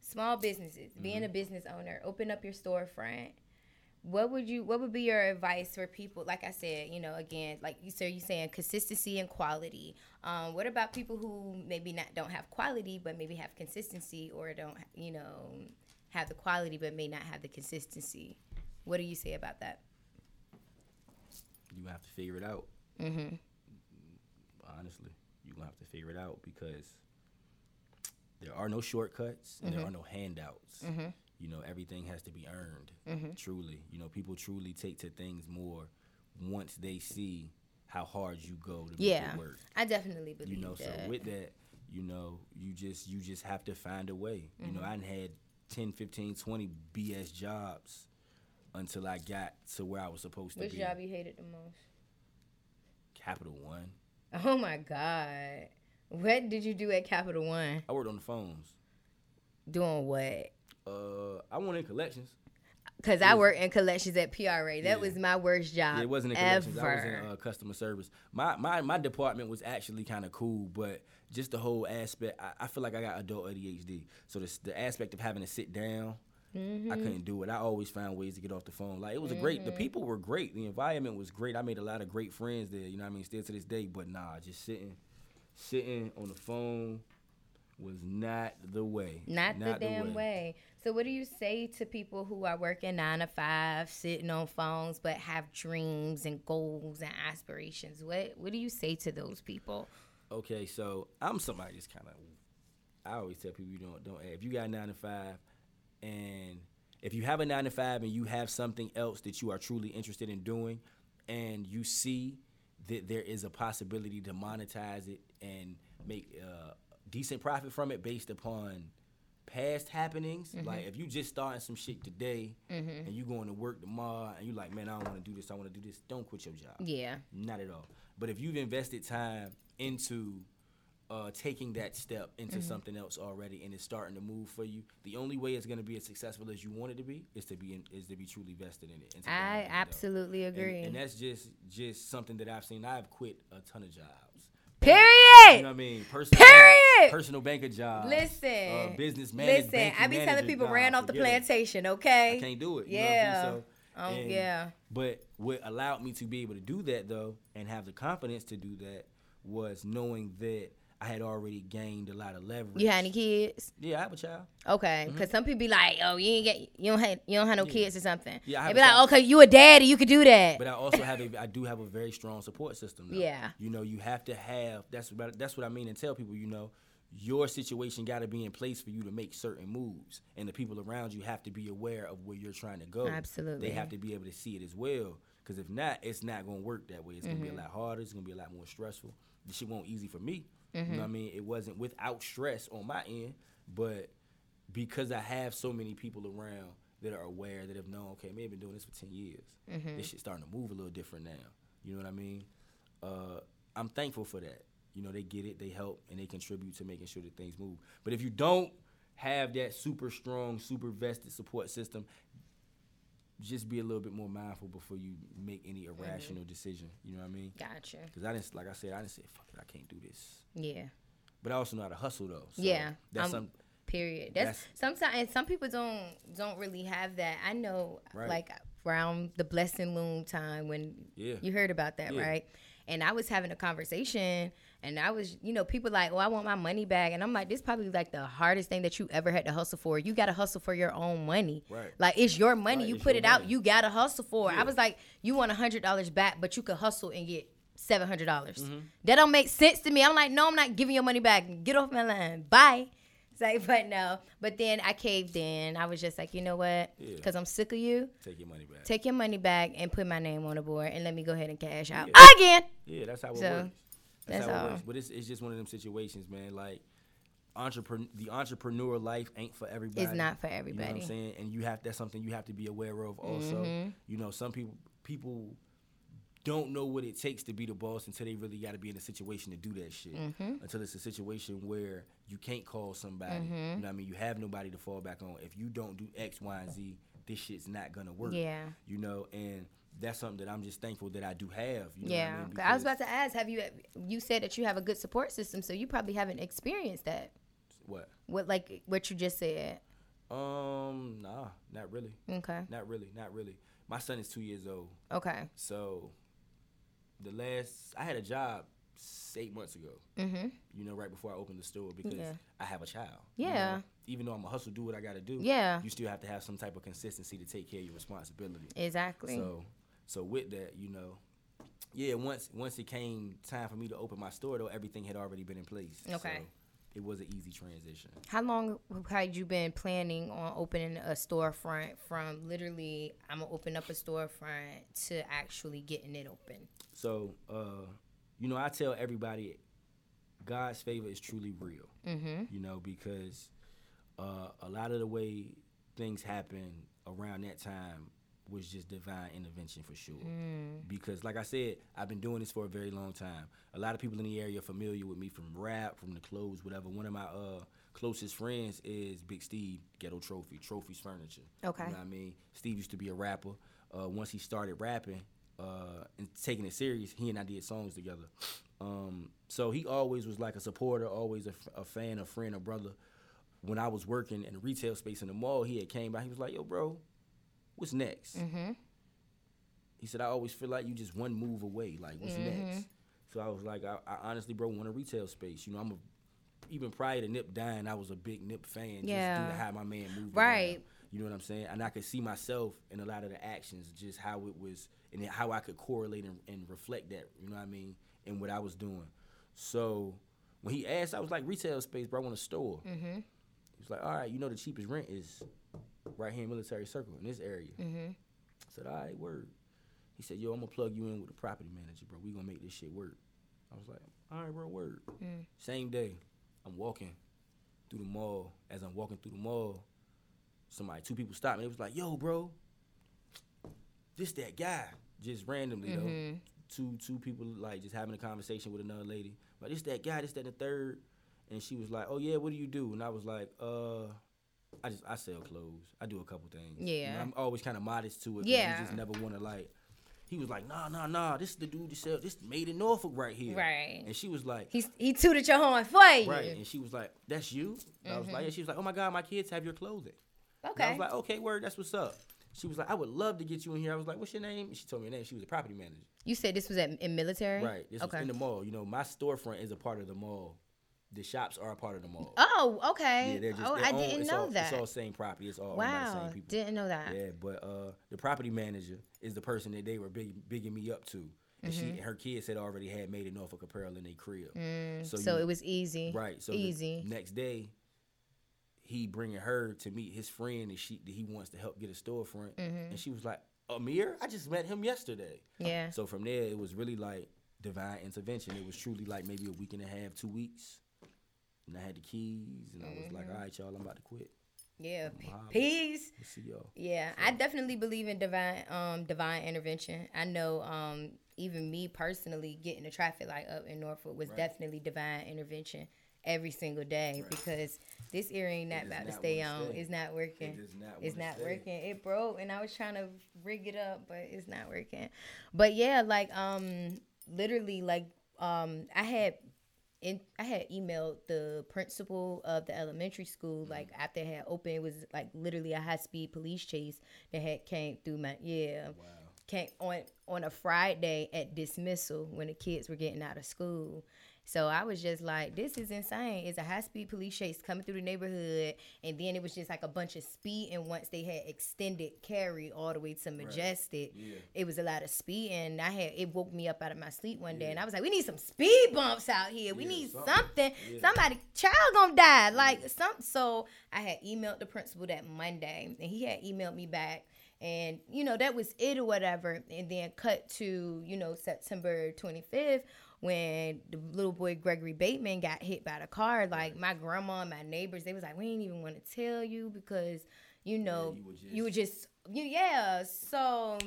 small businesses, being Mm-hmm. a business owner, open up your storefront. What would you? What would be your advice for people? Like I said, you know, again, like you said, you're saying consistency and quality. Um, what about people who maybe not don't have quality, but maybe have consistency, or don't, you know, have the quality but may not have the consistency? What do you say about that? You have to figure it out. Mm-hmm. honestly. You're gonna have to figure it out because there are no shortcuts and there are no handouts. You know, everything has to be earned. Mm-hmm. Truly, you know, people truly take to things more once they see how hard you go to make it work. I definitely believe that. You know, that. so with that, you know, you just you just have to find a way. You know, mm-hmm. I had 10, 15, 20 BS jobs until I got to where I was supposed to be. Which be. job you hated the most? Capital One. Oh my God. What did you do at Capital One? I worked on the phones. Doing what? Uh, I went in collections. Because I worked in collections at PRA. That Yeah. was my worst job. Yeah, it wasn't in ever. collections. I was in uh, customer service. My my my department was actually kind of cool, but just the whole aspect, I, I feel like I got adult ADHD. So the the aspect of having to sit down, Mm-hmm. I couldn't do it. I always found ways to get off the phone. Like it was a great. The people were great. The environment was great. I made a lot of great friends there. You know what I mean? Still to this day. But nah, just sitting, sitting on the phone was not the way. Not, the damn way. So, what do you say to people who are working nine to five, sitting on phones, but have dreams and goals and aspirations? What What do you say to those people? Okay, so I'm somebody that's kind of. I always tell people you don't don't. If you got a nine to five, and if you have a nine to five and you have something else that you are truly interested in doing, and you see that there is a possibility to monetize it and make uh, decent profit from it based upon past happenings. Mm-hmm. Like if you just starting some shit today mm-hmm. and you going to work tomorrow and you like, man, I don't want to do this. I want to do this. Don't quit your job. Yeah. Not at all. But if you've invested time into uh, taking that step into mm-hmm. something else already and it's starting to move for you, the only way it's going to be as successful as you want it to be is to be in, is to be truly vested in it. and I absolutely And- agree. And, that's just just something that I've seen. I've quit a ton of jobs. Period. You know what I mean? Personal, Period. Personal banker jobs. Listen, uh, business manager. listen. I be telling people ran off the plantation. I Okay. can't do it. You Yeah. Know what I'm Um, and- yeah. But what allowed me to be able to do that though, and have the confidence to do that, was knowing that I had already gained a lot of leverage. You had any kids? Yeah, I have a child. Okay, because some people be like, "Oh, you ain't get, you don't have, you don't have no Yeah. kids or something." Yeah, I they be like. "Okay, you a daddy, you could do that." But I also have a, I do have a very strong support system. Though. Yeah. You know, you have to have. That's what that's what I mean and tell people. You know, your situation got to be in place for you to make certain moves, and the people around you have to be aware of where you're trying to go. Absolutely. They have to be able to see it as well. Because if not, it's not going to work that way. It's going to Mm-hmm. be a lot harder. It's going to be a lot more stressful. The shit won't easy for me. You Mm-hmm. know what I mean? It wasn't without stress on my end, but because I have so many people around that are aware that have known, okay, maybe I've been doing this for 10 years. Mm-hmm. This shit's starting to move a little different now. You know what I mean? Uh, I'm thankful for that. You know, they get it, they help, and they contribute to making sure that things move. But if you don't have that super strong, super vested support system, just be a little bit more mindful before you make any Mm-hmm. irrational decision. You know what I mean? Gotcha. Because I didn't, like I said, I didn't say, fuck it, I can't do this. Yeah. But I also know how to hustle though. So Yeah, That's um, some, Period. That's, That's- sometimes some people don't don't really have that. I know, Right. like around the blessing loom time when Yeah. you heard about that, Yeah. right? And I was having a conversation, and I was, you know, people like, "Oh, I want my money back," and I'm like, "This probably like the hardest thing that you ever had to hustle for. You got to hustle for your own money, Right. Like it's your money. Right, you put it out. You got to hustle for. it. I was like, "You want hundred dollars back, but you could hustle and get." Seven hundred dollars. Mm-hmm. That don't make sense to me. I'm like, no, I'm not giving your money back. Get off my line. Bye. It's like, but no. But then I caved in. I was just like, you know what? Yeah. Because I'm sick of you. take your money back. Take your money back and put my name on the board and let me go ahead and cash out Yeah. again. Yeah, that's how it So, works. That's, that's how all. it works. But it's, it's just one of them situations, man. Like entrepreneur the entrepreneur life ain't for everybody. It's not for You know everybody. what I'm saying? And you have that's something you have to be aware of also. Mm-hmm. You know, some people people don't know what it takes to be the boss until they really got to be in a situation to do that shit. Mm-hmm. Until it's a situation where you can't call somebody. Mm-hmm. You know what I mean? You have nobody to fall back on. If you don't do X, Y, and Z, this shit's not gonna work. Yeah. You know, and that's something that I'm just thankful that I do have. You know Yeah, What I, mean? I was about to ask. Have you? You said that you have a good support system, so you probably haven't experienced that. what? What like what you just said? Um, nah, not really. Okay. Not really. Not really. My son is two years old. Okay. So the last I had a job eight months ago. Mhm. You know, right before I opened the store because Yeah. I have a child. you Yeah. know? Even though I'm a hustle, do what I got to do. Yeah. You still have to have some type of consistency to take care of your responsibility. Exactly. So, so with that, you know, yeah. Once once it came time for me to open my store, though, everything had already been in place. Okay. So it was an easy transition. How long had you been planning on opening a storefront from literally I'm gonna open up a storefront to actually getting it open? So, uh, you know, I tell everybody, God's favor is truly real. Mm-hmm. You know, because uh, a lot of the way things happen around that time was just divine intervention for sure. Because, like I said, I've been doing this for a very long time. A lot of people in the area are familiar with me from rap, from the clothes, whatever. One of my uh, closest friends is Big Steve, Ghetto Trophy, Trophy's Furniture. Okay. You know what I mean? Steve used to be a rapper. Uh, once he started rapping uh, and taking it serious, he and I did songs together. Um, so he always was like a supporter, always a, f- a fan, a friend, a brother. When I was working in the retail space in the mall, he had came by. He was like, "Yo, bro, what's next?" Mm-hmm. He said, "I always feel like you just one move away. Like, what's next?" So I was like, I, "I honestly, bro, want a retail space. You know, I'm a even prior to Nip dying, I was a big Nip fan. Yeah. Just due to how my man moved. Right. around. You know what I'm saying? And I could see myself in a lot of the actions, just how it was, and how I could correlate and, and reflect that. You know what I mean? In what I was doing. So when he asked, I was like, retail space, bro. I want a store. Mm-hmm. He was like, all right, you know the cheapest rent is right here in Military Circle in this area. Mm-hmm. I said, all right, word. He said, yo, I'm gonna plug you in with the property manager, bro. We gonna make this shit work. I was like, all right, bro, word. Mm. Same day, I'm walking through the mall. As I'm walking through the mall, somebody, two people stopped me. It was like, yo, bro, this that guy. Just randomly though. Mm-hmm. Two two people like just having a conversation with another lady. Like, this that guy, this that the third. And she was like, oh yeah, what do you do? And I was like, uh, I just I sell clothes. I do a couple things. You know, Yeah. I'm always kind of modest to it. Yeah. You just never want to like. He was like, nah, nah, nah. This is the dude that sell. This made in Norfolk right here. Right. And she was like, He he tooted your horn for you. right. And she was like, that's you. And I was like, yeah. She was like, oh my god, my kids have your clothing. And I Mm-hmm. Was like, okay, word. That's what's up. She was like, I would love to get you in here. I was like, what's your name? And she told me her name. She was a property manager. you said this was at in military. Right. This okay. was in the mall. You know, my storefront is a part of the mall. The shops are a part of the mall. oh, okay. Yeah, they're just. oh, they're I own- didn't know all, that. It's all same property. It's all wow, same people. didn't know that. Yeah, but uh, the property manager is the person that they were big, bigging me up to, and she her kids had already had Made in Norfolk Apparel in their crib. Mm, So so you- it was easy. Right. So the easy. next day, he bringing her to meet his friend and she that he wants to help get a storefront, and she was like, "Amir, I just met him yesterday." yeah. So from there, it was really like divine intervention. It was truly like maybe a week and a half, two weeks, and I had the keys, and I was like, "All right, y'all, I'm about to quit. Yeah. Peace. Let's see y'all." Yeah, I definitely believe in divine um divine intervention. I know um even me personally getting the traffic light up in Norfolk was Right. definitely divine intervention every single day because this ear ain't not about to stay on. stay. It's not working. It not It's not stay. working. It broke and I was trying to rig it up, but it's not working. But yeah, like um literally like um I had in I had emailed the principal of the elementary school like after it had opened it was like literally a high speed police chase that had came through my yeah Wow. came on on a Friday at dismissal when the kids were getting out of school. So I was just like, this is insane. It's a high speed police chase coming through the neighborhood, and then it was just like a bunch of speed. And once they had extended carry all the way to Majestic, Yeah. it was a lot of speed. And I had it woke me up out of my sleep one day, and I was like, we need some speed bumps out here. We Yeah, need something. something. Yeah. Somebody child gonna die. Like some. So I had emailed the principal that Monday, and he had emailed me back and you know that was it or whatever and then cut to you know september 25th when the little boy Gregory Bateman got hit by the car, like my grandma and my neighbors, they was like, we ain't even want to tell you because you know you were just- you were just you yeah. So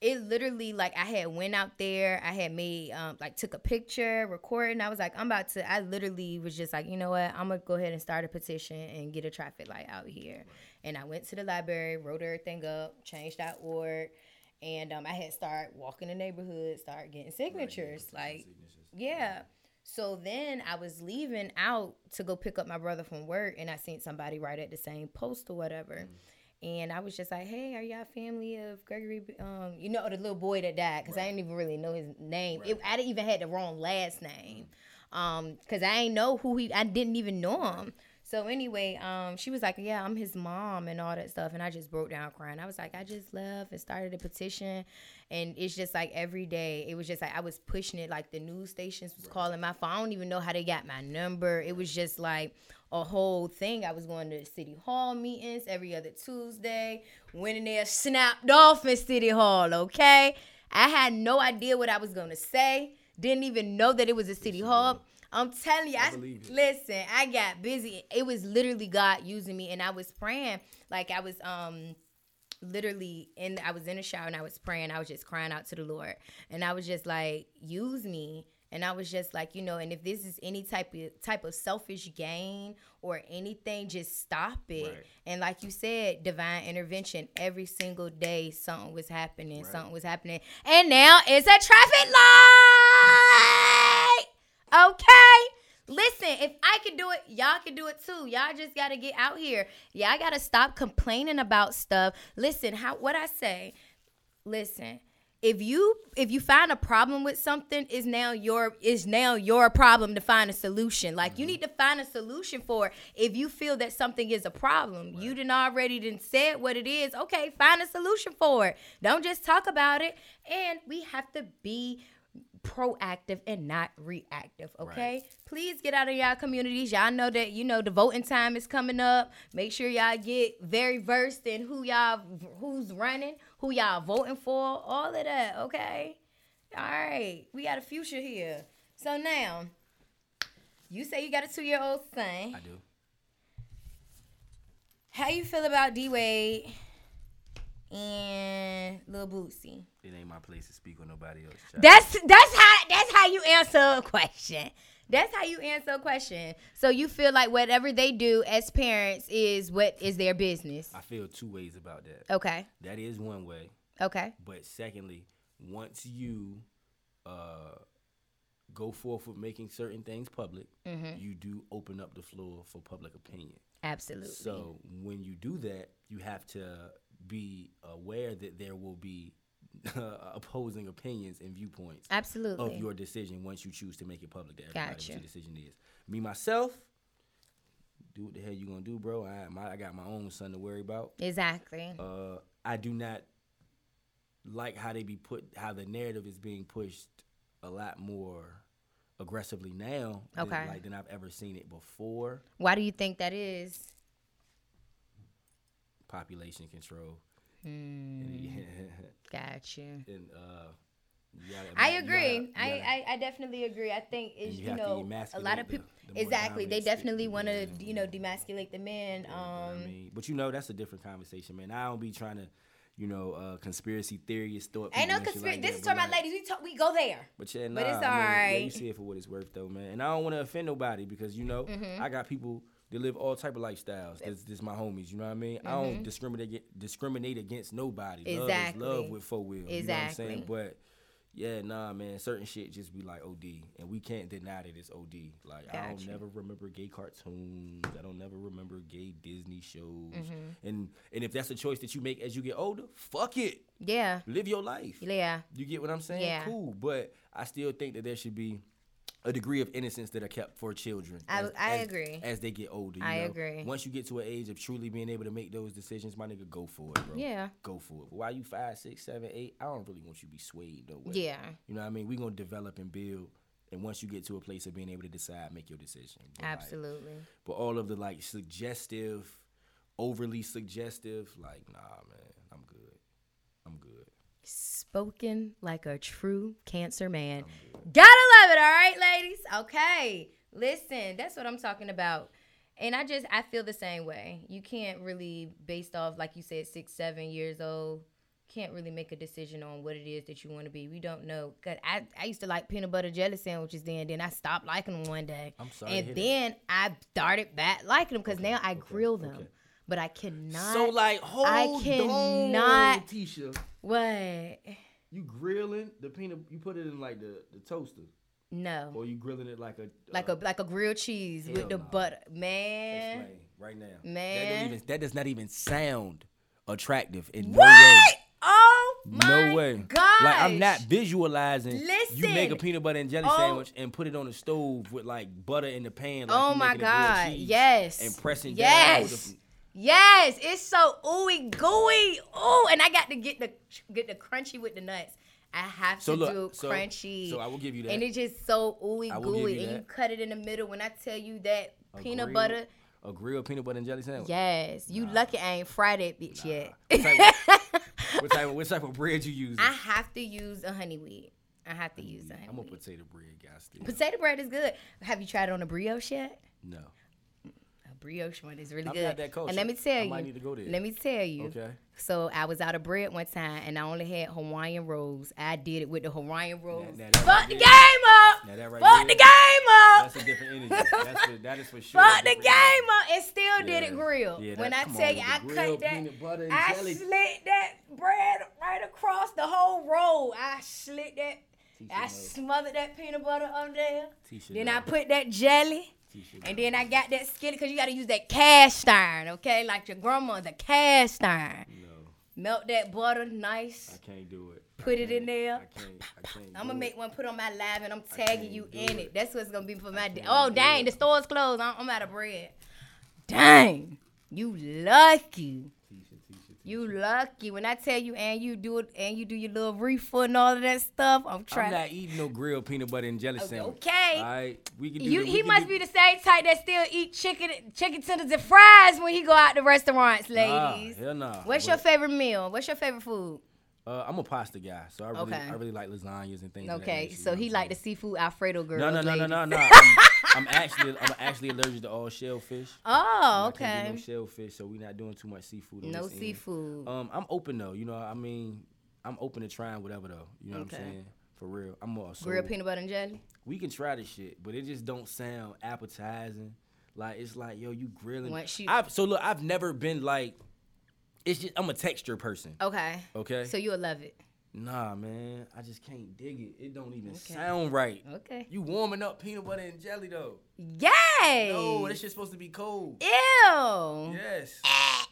it literally like I had went out there, I had made um like took a picture, recorded, and I was like, I'm about to I literally was just like, you know what, I'm gonna go ahead and start a petition and get a traffic light out here. And I went to the library, wrote everything up, change.org, and um I had started walking the neighborhood, start getting signatures. Like yeah. So then I was leaving out to go pick up my brother from work, and I seen somebody right at the same post or whatever. And I was just like, "Hey, are y'all family of Gregory? Um, you know the little boy that died? Because I didn't even really know his name. It, I didn't even had the wrong last name, um, because I ain't know who he. I didn't even know him. So anyway, um, she was like, "Yeah, I'm his mom and all that stuff," and I just broke down crying. I was like, "I just left and started a petition," and it's just like every day, it was just like I was pushing it. Like the news stations was calling my phone. I don't even know how they got my number. It was just like a whole thing. I was going to city hall meetings every other Tuesday. Went in there, snapped off in city hall. Okay, I had no idea what I was gonna say. Didn't even know that it was a city hall. I'm telling you, I, believe it. listen, I got busy. It was literally God using me, and I was praying. Like I was um literally in I was in the shower and I was praying. I was just crying out to the Lord. And I was just like, use me. And I was just like, you know, and if this is any type of type of selfish gain or anything, just stop it. Right. And like you said, divine intervention. Every single day something was happening. Something was happening. And now it's a traffic light. Okay. Listen, if I can do it, y'all can do it too. Y'all just gotta get out here. Y'all gotta stop complaining about stuff. Listen, how what I say. Listen, if you if you find a problem with something, is now your is now your problem to find a solution. Like you mm-hmm. need to find a solution for it. If you feel that something is a problem, you didn't already done said what it is. Okay, find a solution for it. Don't just talk about it. And we have to be proactive and not reactive. Okay, please get out of y'all communities. Y'all know that you know the voting time is coming up. Make sure y'all get very versed in who y'all who's running, who y'all voting for, all of that. Okay, all right, we got a future here. So now, you say you got a two year old son. I do. How you feel about D Wade and Lil Boosie? It ain't my place to speak on nobody else. child. That's that's how that's how you answer a question. That's how you answer a question. So you feel like whatever they do as parents is what is their business. I feel two ways about that. Okay. That is one way. Okay. But secondly, once you uh, go forth with making certain things public, Mm-hmm. you do open up the floor for public opinion. Absolutely. So when you do that, you have to be aware that there will be opposing opinions and viewpoints Absolutely. of your decision once you choose to make it public that everybody Gotcha. what your decision is. Me myself, do what the hell you gonna do, bro. I my, I got my own son to worry about. exactly. Uh, I do not like how they be put, how the narrative is being pushed a lot more aggressively now, than, Okay. like than I've ever seen it before. Why do you think that is? Population control. Hmm. And, Got and, uh, gotta- I agree. gotta- I, I, I definitely agree. I think it's you you, know a lot of people the more exactly. They definitely want to you know demasculate the men. What Um, I mean, but you know that's a different conversation, man. I don't be trying to, you know, uh, conspiracy theorist thought. ain't no people and shit conspiracy. like this that, is talking about like- ladies. We talk. We go there. But yeah, nah, But it's I mean, yeah, you see it for what it's worth, though, man. And I don't want to offend nobody because you know Mm-hmm. I got people that live all type of lifestyles. That's just my homies. You know what I mean? I don't discriminate discriminate against nobody. Love is Mm-hmm. Exactly. love with four wheels. You know what I'm saying? Exactly. But yeah, nah, man. Certain shit just be like OD, and we can't deny that it's OD. Like I don't never remember gay cartoons. I don't never remember gay Disney shows. Mm-hmm. And and if that's a choice that you make as you get older, fuck it. Yeah. Live your life. Yeah. You get what I'm saying? Yeah. Cool. But I still think that there should be a degree of innocence that are kept for children. I- I as- agree. As they get older. You I know? agree. Once you get to an age of truly being able to make those decisions, my nigga, go for it, bro. Yeah. Go for it. But while you five, six, seven, eight, I don't really want you to be swayed no way. Yeah. You know what I mean? We're gonna develop and build. And once you get to a place of being able to decide, make your decision. But, like, Absolutely. but all of the like suggestive, overly suggestive, like, nah, man, I'm good. I'm good. Spoken like a true cancer man. Gotta love it, all right, ladies? Okay. Listen, that's what I'm talking about. And I just I feel the same way. You can't really based off like you said six, seven years old, can't really make a decision on what it is that you want to be. We don't know. Cause I, I used to like peanut butter jelly sandwiches then. Then I stopped liking them one day. I'm sorry And then I started back liking them because now I grill them. okay. But I cannot. So like, hold I cannot- on, Tisha. what? You grilling the peanut? You put it in like the, the toaster, No. or you grilling it like a Like uh, a like a grilled cheese with the nah. butter, man. Explain right now. that, Man. don't even, that does not even sound attractive in no What? way. Oh my No way. God! Like I'm not visualizing. Listen, You make a peanut butter and jelly Oh. sandwich and put it on the stove with like butter in the pan. Like Oh my making a grilled God! Yes. And pressing yes. down. With the, Yes, it's so ooey gooey. Ooh, and I got to get the get the crunchy with the nuts. I have So to look, do so- crunchy. so I will give you that. And it's just so ooey I will give gooey, you and you cut it in the middle. When I tell you that a peanut grilled- butter, A grilled peanut butter and jelly sandwich. yes, you lucky I ain't fried that bitch yet. What type, of, what type of what type of bread you use? I have to use a honey wheat. I have to use a honey I'm a potato bread guy still. Potato bread is good. Have you tried it on a brioche yet? no. Brioche one is really I'm good. that. And let me tell I you, might need to go there. let me tell you. Okay. So I was out of bread one time, and I only had Hawaiian rolls. I did it with the Hawaiian rolls. now that Fuck right the there- game up. Now that right Fuck there- the game up. That's a different energy. That's for, that is for sure. Fuck the game energy. up. It still did it Yeah. grilled. Yeah, when I tell on, you, I the cut grilled that. and I jelly. slit that bread right across the whole roll. I slit that. I smothered that peanut butter up there. Tisha Then. I put that jelly. And then I got that skillet because you got to use that cast iron, okay? Like your grandma, the cast iron. No, Melt that butter nice. I can't do it. Put it in there. I can't. I can't. I'm gonna make one, put on my live, and I'm tagging you in it. it. That's what's gonna be for my. Day. Oh dang, it. the store's closed. I'm, I'm out of bread. Dang, you lucky. You lucky. When I tell you, and you do it, and you do your little reefer and all of that stuff, I'm trying. I'm not eating no grilled peanut butter and jelly Okay, sandwich. okay. All right, we can do. You, he must do- be the same type that still eat chicken, chicken tenders and fries when he go out to restaurants, Nah, ladies. hell nah. What's But, your favorite meal? What's your favorite food? Uh, I'm a pasta guy, so I really, Okay. I really like lasagnas and things. of that Okay, so he like the seafood Alfredo girl. No, no, no, no, no, no. I'm, actually, I'm actually allergic to all shellfish. Oh, I can't do okay. no shellfish, so we're not doing too much seafood. No this end. seafood. Um, I'm open though. You know, I mean, I'm open to trying whatever though. You know Okay. what I'm saying? For real, I'm more. So Grilled peanut butter and jelly. we can try this shit, but it just don't sound appetizing. Like it's like, yo, you grilling. Once you- I've, so look, I've never been like. It's just I'm a texture person. Okay. Okay. So you'll love it. Nah, man, I just can't dig it. It don't even Okay. sound right. Okay. You warming up peanut butter and jelly though. Yay! No, this shit's supposed to be cold. Ew. Yes.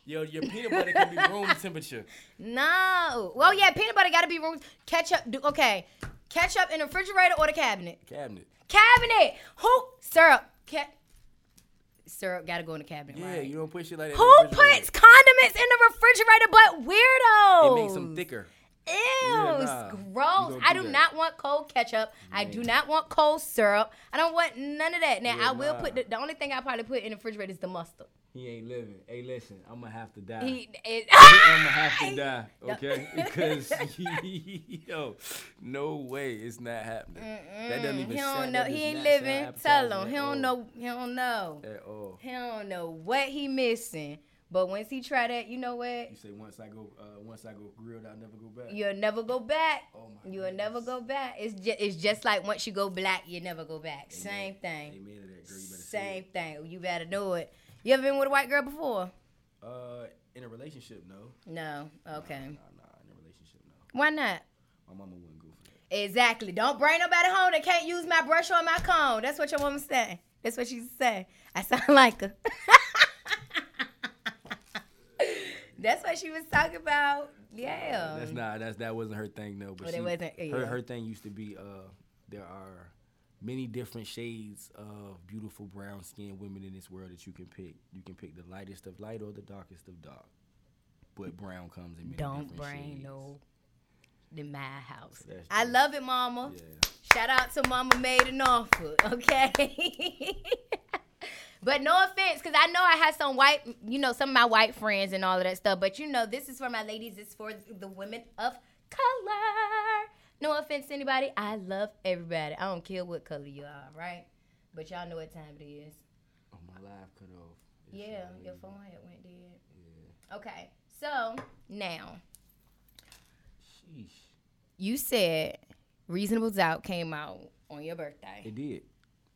Yo, your peanut butter can be room temperature. No. Well, yeah, peanut butter got to be room. Ketchup. Do, okay. Ketchup in the refrigerator or the cabinet? Cabinet. Cabinet. Who? Syrup. Syrup got to go in the cabinet. Yeah, right? you don't put shit like that. Who puts condiments in the refrigerator but weirdos? It makes them thicker. Ew, Yeah, nah. Gross. don't I do do that. not want cold ketchup. I do not want cold syrup. I don't want none of that. Now Yeah, I will nah. put the, the only thing I probably put in the refrigerator is the mustard. He ain't living. Hey, listen, I'm gonna have to die. He, it, I'm gonna have to die, okay? Because yo, no way, it's not happening. That doesn't even. he don't sound, know. He ain't living. Tell him. He don't all. know. He don't know. at all. He don't know what he missing. But once he try that, you know what? You say once I go, uh, once I go grilled, I'll never go back. You'll never go back. Oh my You'll never go back. It's just it's just like once you go black, you never go back. Same thing. Amen to that, girl. You better Same thing. You better know it. You ever been with a white girl before? Uh, in a relationship, no. No. Okay. Nah, nah, in a relationship, no. Why not? My mama wouldn't go for that. Exactly. Don't bring nobody home that can't use my brush or my comb. That's what your woman say. That's what she say. I sound like her. That's what she was talking about. Yeah. That's not. That's that wasn't her thing though. But But it she, wasn't- her yeah. her thing used to be. Uh, there are many different shades of beautiful brown skinned women in this world that you can pick. You can pick the lightest of light or the darkest of dark. But brown comes in many Don't different bring shades. no in my house. That's I love it, mama. Yeah. Shout out to Mama Made in Norfolk, okay? but no offense, because I know I have some white, you know, some of my white friends and all of that stuff. But you know, this is for my ladies. It's for the women of color. No offense to anybody. I love everybody. I don't care what color you are, right? But y'all know what time it is. Oh, my live cut off. It's Yeah, your phone had went dead. Yeah. Okay, so now Sheesh. you said Reasonable Doubt came out on your birthday. It did.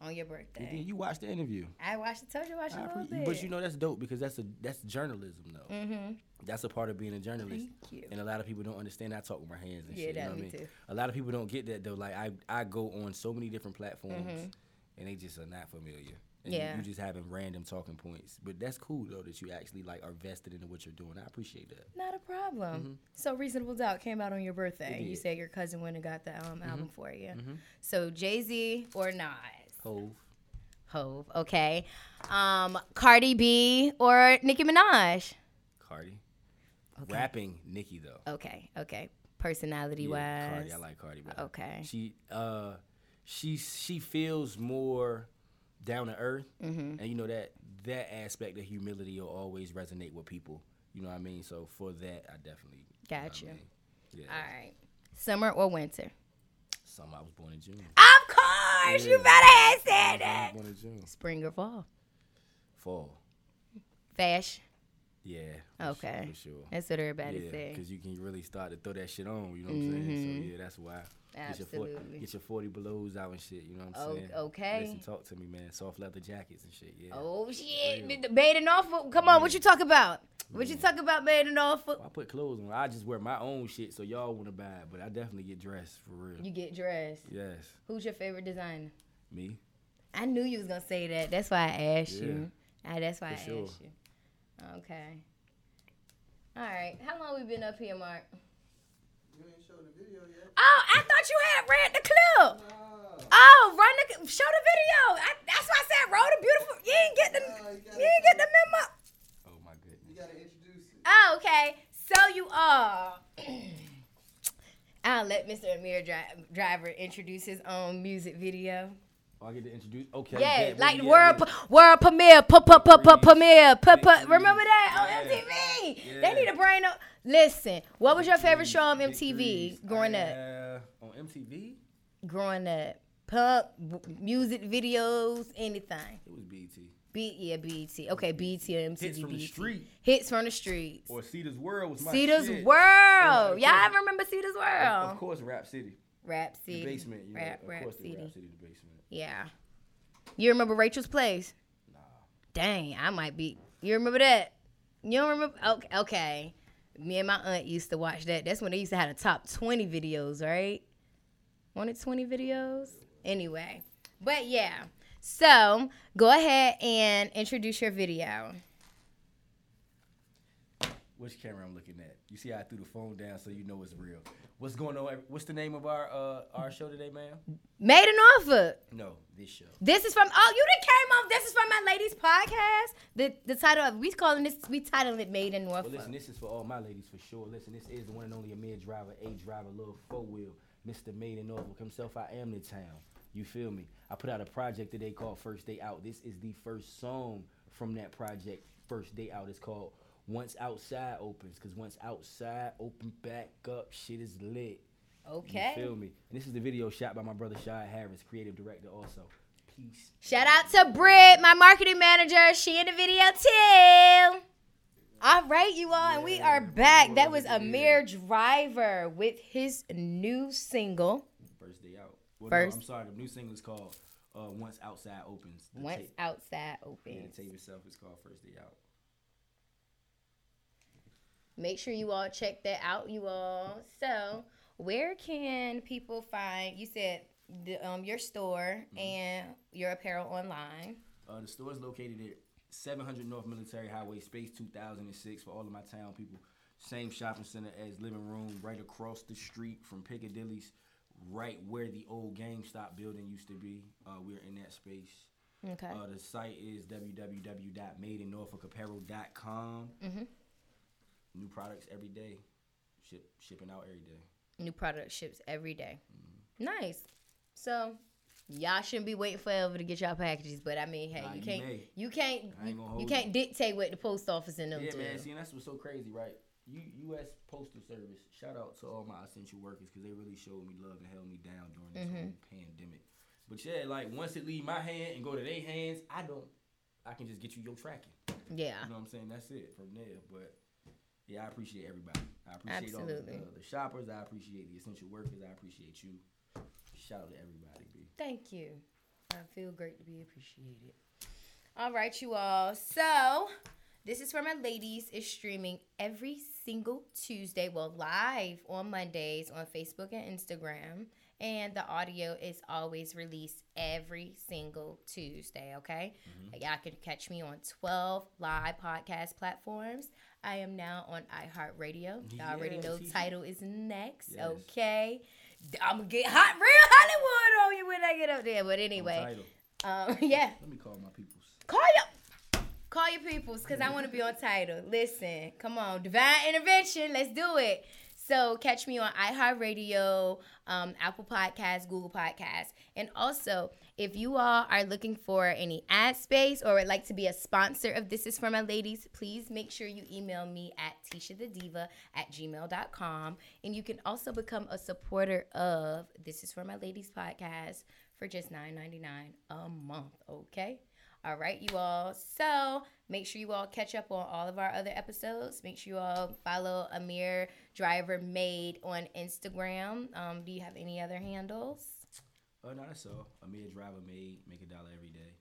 On your birthday. did. You watched the interview. I watched it. Told you I watched it I a little appre- bit. but you know that's dope because that's a that's journalism though. Mm-hmm. That's a part of being a journalist. Thank you. And a lot of people don't understand. I talk with my hands and Yeah, shit. You that know what I me mean? too. A lot of people don't get that though. Like I, I go on so many different platforms, Mhm. and they just are not familiar. And you- Yeah. you, just having random talking points. But that's cool though that you actually like are vested into what you're doing. I appreciate that. Not a problem. So Reasonable Doubt came out on your birthday. Mm-hmm. You said your cousin went and got the um, album for you. Mhm. So Jay Z or Nas? Hove, Hove. Okay. Um, Cardi B or Nicki Minaj? Cardi, Okay. rapping Nicki though. Okay. Okay. Personality Yeah, wise. Cardi, I like Cardi. Better. Okay. She uh, she she feels more down to earth, Mm-hmm. and you know that that aspect of humility will always resonate with people. You know what I mean? So for that, I definitely you know Got I you. mean? Yeah. All right. Summer or winter? Summer. I was born in June. Of course, you Yeah. better have said that. born in June. Spring or fall? Fall. Fashion. Yeah. Okay. For sure. That's what everybody Yeah, say. because you can really start to throw that shit on. You know what I'm saying? So yeah, that's why. Get your, 40, Absolutely. get your 40 belows out and shit. You know what I'm O- saying? okay. Listen, talk to me, man. Soft leather jackets and shit. Yeah. Oh shit! Real. Made in Come on, what you talk about? What you talk about, Made in Norfolk? I put clothes on. I just wear my own shit, so y'all want to buy it, but I definitely get dressed for real. You get dressed. yes, Who's your favorite designer? me. I knew you was gonna say that. That's why I asked you. Ah, that's why For I sure. asked you. Okay. All right. How long we been up here, Mark? You ain't showed the video yet. Oh, I thought you had read the clip. Nah. Oh, run the show the video. I, that's why I said roll the beautiful. You ain't get the Nah, you gotta- you ain't get the memo. Oh my goodness. You gotta introduce it. Oh, okay. So you are. I'll let Mr. Amir Dri- Driver introduce his own music video. Oh, I get to introduce. Okay. Yeah, bet. like Yeah, world yeah. p- world premiere, pu- pu- pu- Breeze. premiere, pu- Big remember that on MTV? Yeah. They need to bring up. Listen, what was your favorite show on MTV growing oh, up? On MTV, Growing up, punk, w- music videos, anything. it was BT B yeah, BET. Okay, BET or MTV. Hits from the BET. street. Hits from the streets. or Cita's World was my Cita's shit. World. of Y'all ever remember Cita's World? of course, Rap City, Rap City. the basement. You know, rap, of rap course, the City. Rap City, the basement. Yeah. You remember Rachel's Place? Nah. Dang, I might be. You remember that? You don't remember? Okay, okay. Me and my aunt used to watch that. That's when they used to have the top 20 videos, right? Wanted 20 videos? Anyway. But yeah. So go ahead and introduce your video. Which camera I'm looking at? You see, how I threw the phone down so you know it's real. What's going on? What's the name of our uh, our show today, ma'am? Made in Norfolk. No, this show. This is from oh you done came off. This is from my ladies podcast. The the title of we calling this we titling it Made in Well, listen, this is for all my ladies for sure. Listen, this is the one and only Amir Driver, A Driver, little four wheel, Mr. Made in Norfolk himself. I am the town. You feel me? I put out a project today called First Day Out. This is the first song from that project. First Day Out. It's called Once Outside Opens, cause once outside open back up, shit is lit. okay. You feel me? And this is the video shot by my brother Shad Harris, creative director also. Peace. Shout out to Britt, my marketing manager. She in the video too. All right, you all, and we are back. That was Amir Driver with his new single, First Day Out. Well, First- No, I'm sorry. The new single is called uh, Once Outside Opens. Once tape- Outside Yeah, Opens. the tape itself is called First Day Out. Make sure you all check that out, you all. So, where can people find? You said the, um your store and your apparel online. Uh, the store is located at 700 North Military Highway, Space 2006 for all of my town people. Same shopping center as Living Room, right across the street from Piccadilly's, right where the old GameStop building used to be. Uh, we're in that space. Okay. Uh, the site is www.madeinnorfolkapparel.com. Mhm. New products every day. Ship shipping out every day. New product ships every day. Nice. So y'all shouldn't be waiting forever to get y'all packages, but I mean, hey, Nah, you you can't, you can't, you, gonna you can't dictate what the post office and them Yeah, do. man. See, and that's what's so crazy, right? U- U.S. Postal Service. Shout out to all my essential workers because they really showed me love and held me down during this Mm-hmm. whole pandemic. But yeah, like once it leave my hand and go to their hands, I don't. I can just get you your tracking. Yeah. You know what I'm saying? That's it from there. But yeah, I appreciate everybody. I appreciate all uh, Absolutely. the, the shoppers. I appreciate the essential workers. I appreciate you. Shout out to everybody, B. Thank you. I feel great to be appreciated. All right, you all. So, this is for my ladies is streaming every single Tuesday, well, live on Mondays on Facebook and Instagram. And the audio is always released every single Tuesday, okay? Y'all can catch me on 12 live podcast platforms. I am now on iHeartRadio. Y'all already know title is next, Yes. okay? I'm gonna get hot, real Hollywood on you when I get up there. But anyway, um, yeah, Let me call my peoples. call your call your peoples because I want to be on title. Listen, come on, divine intervention. Let's do it. So catch me on iHeartRadio, um, Apple Podcasts, Google Podcasts, and also if you all are looking for any ad space or would like to be a sponsor of This Is For My Ladies, please make sure you email me at Tisha the Diva at gmail.com. And you can also become a supporter of This Is For My Ladies podcast for just $9.99 a month, okay? All right, you all. So make sure you all catch up on all of our other episodes. Make sure you all follow Amir Driver Made on Instagram. Um, do you have any other handles? Oh no, that's all. Amir Driver made make a dollar every day.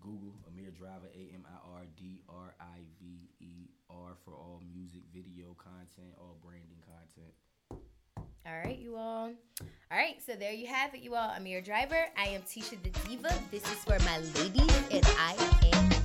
Google Amir Driver A M I R D R I V E R for all music, video content, all branding content. All right, you all. All right, so there you have it, you all. Amir Driver. I am Tisha the Diva. This is for my ladies, and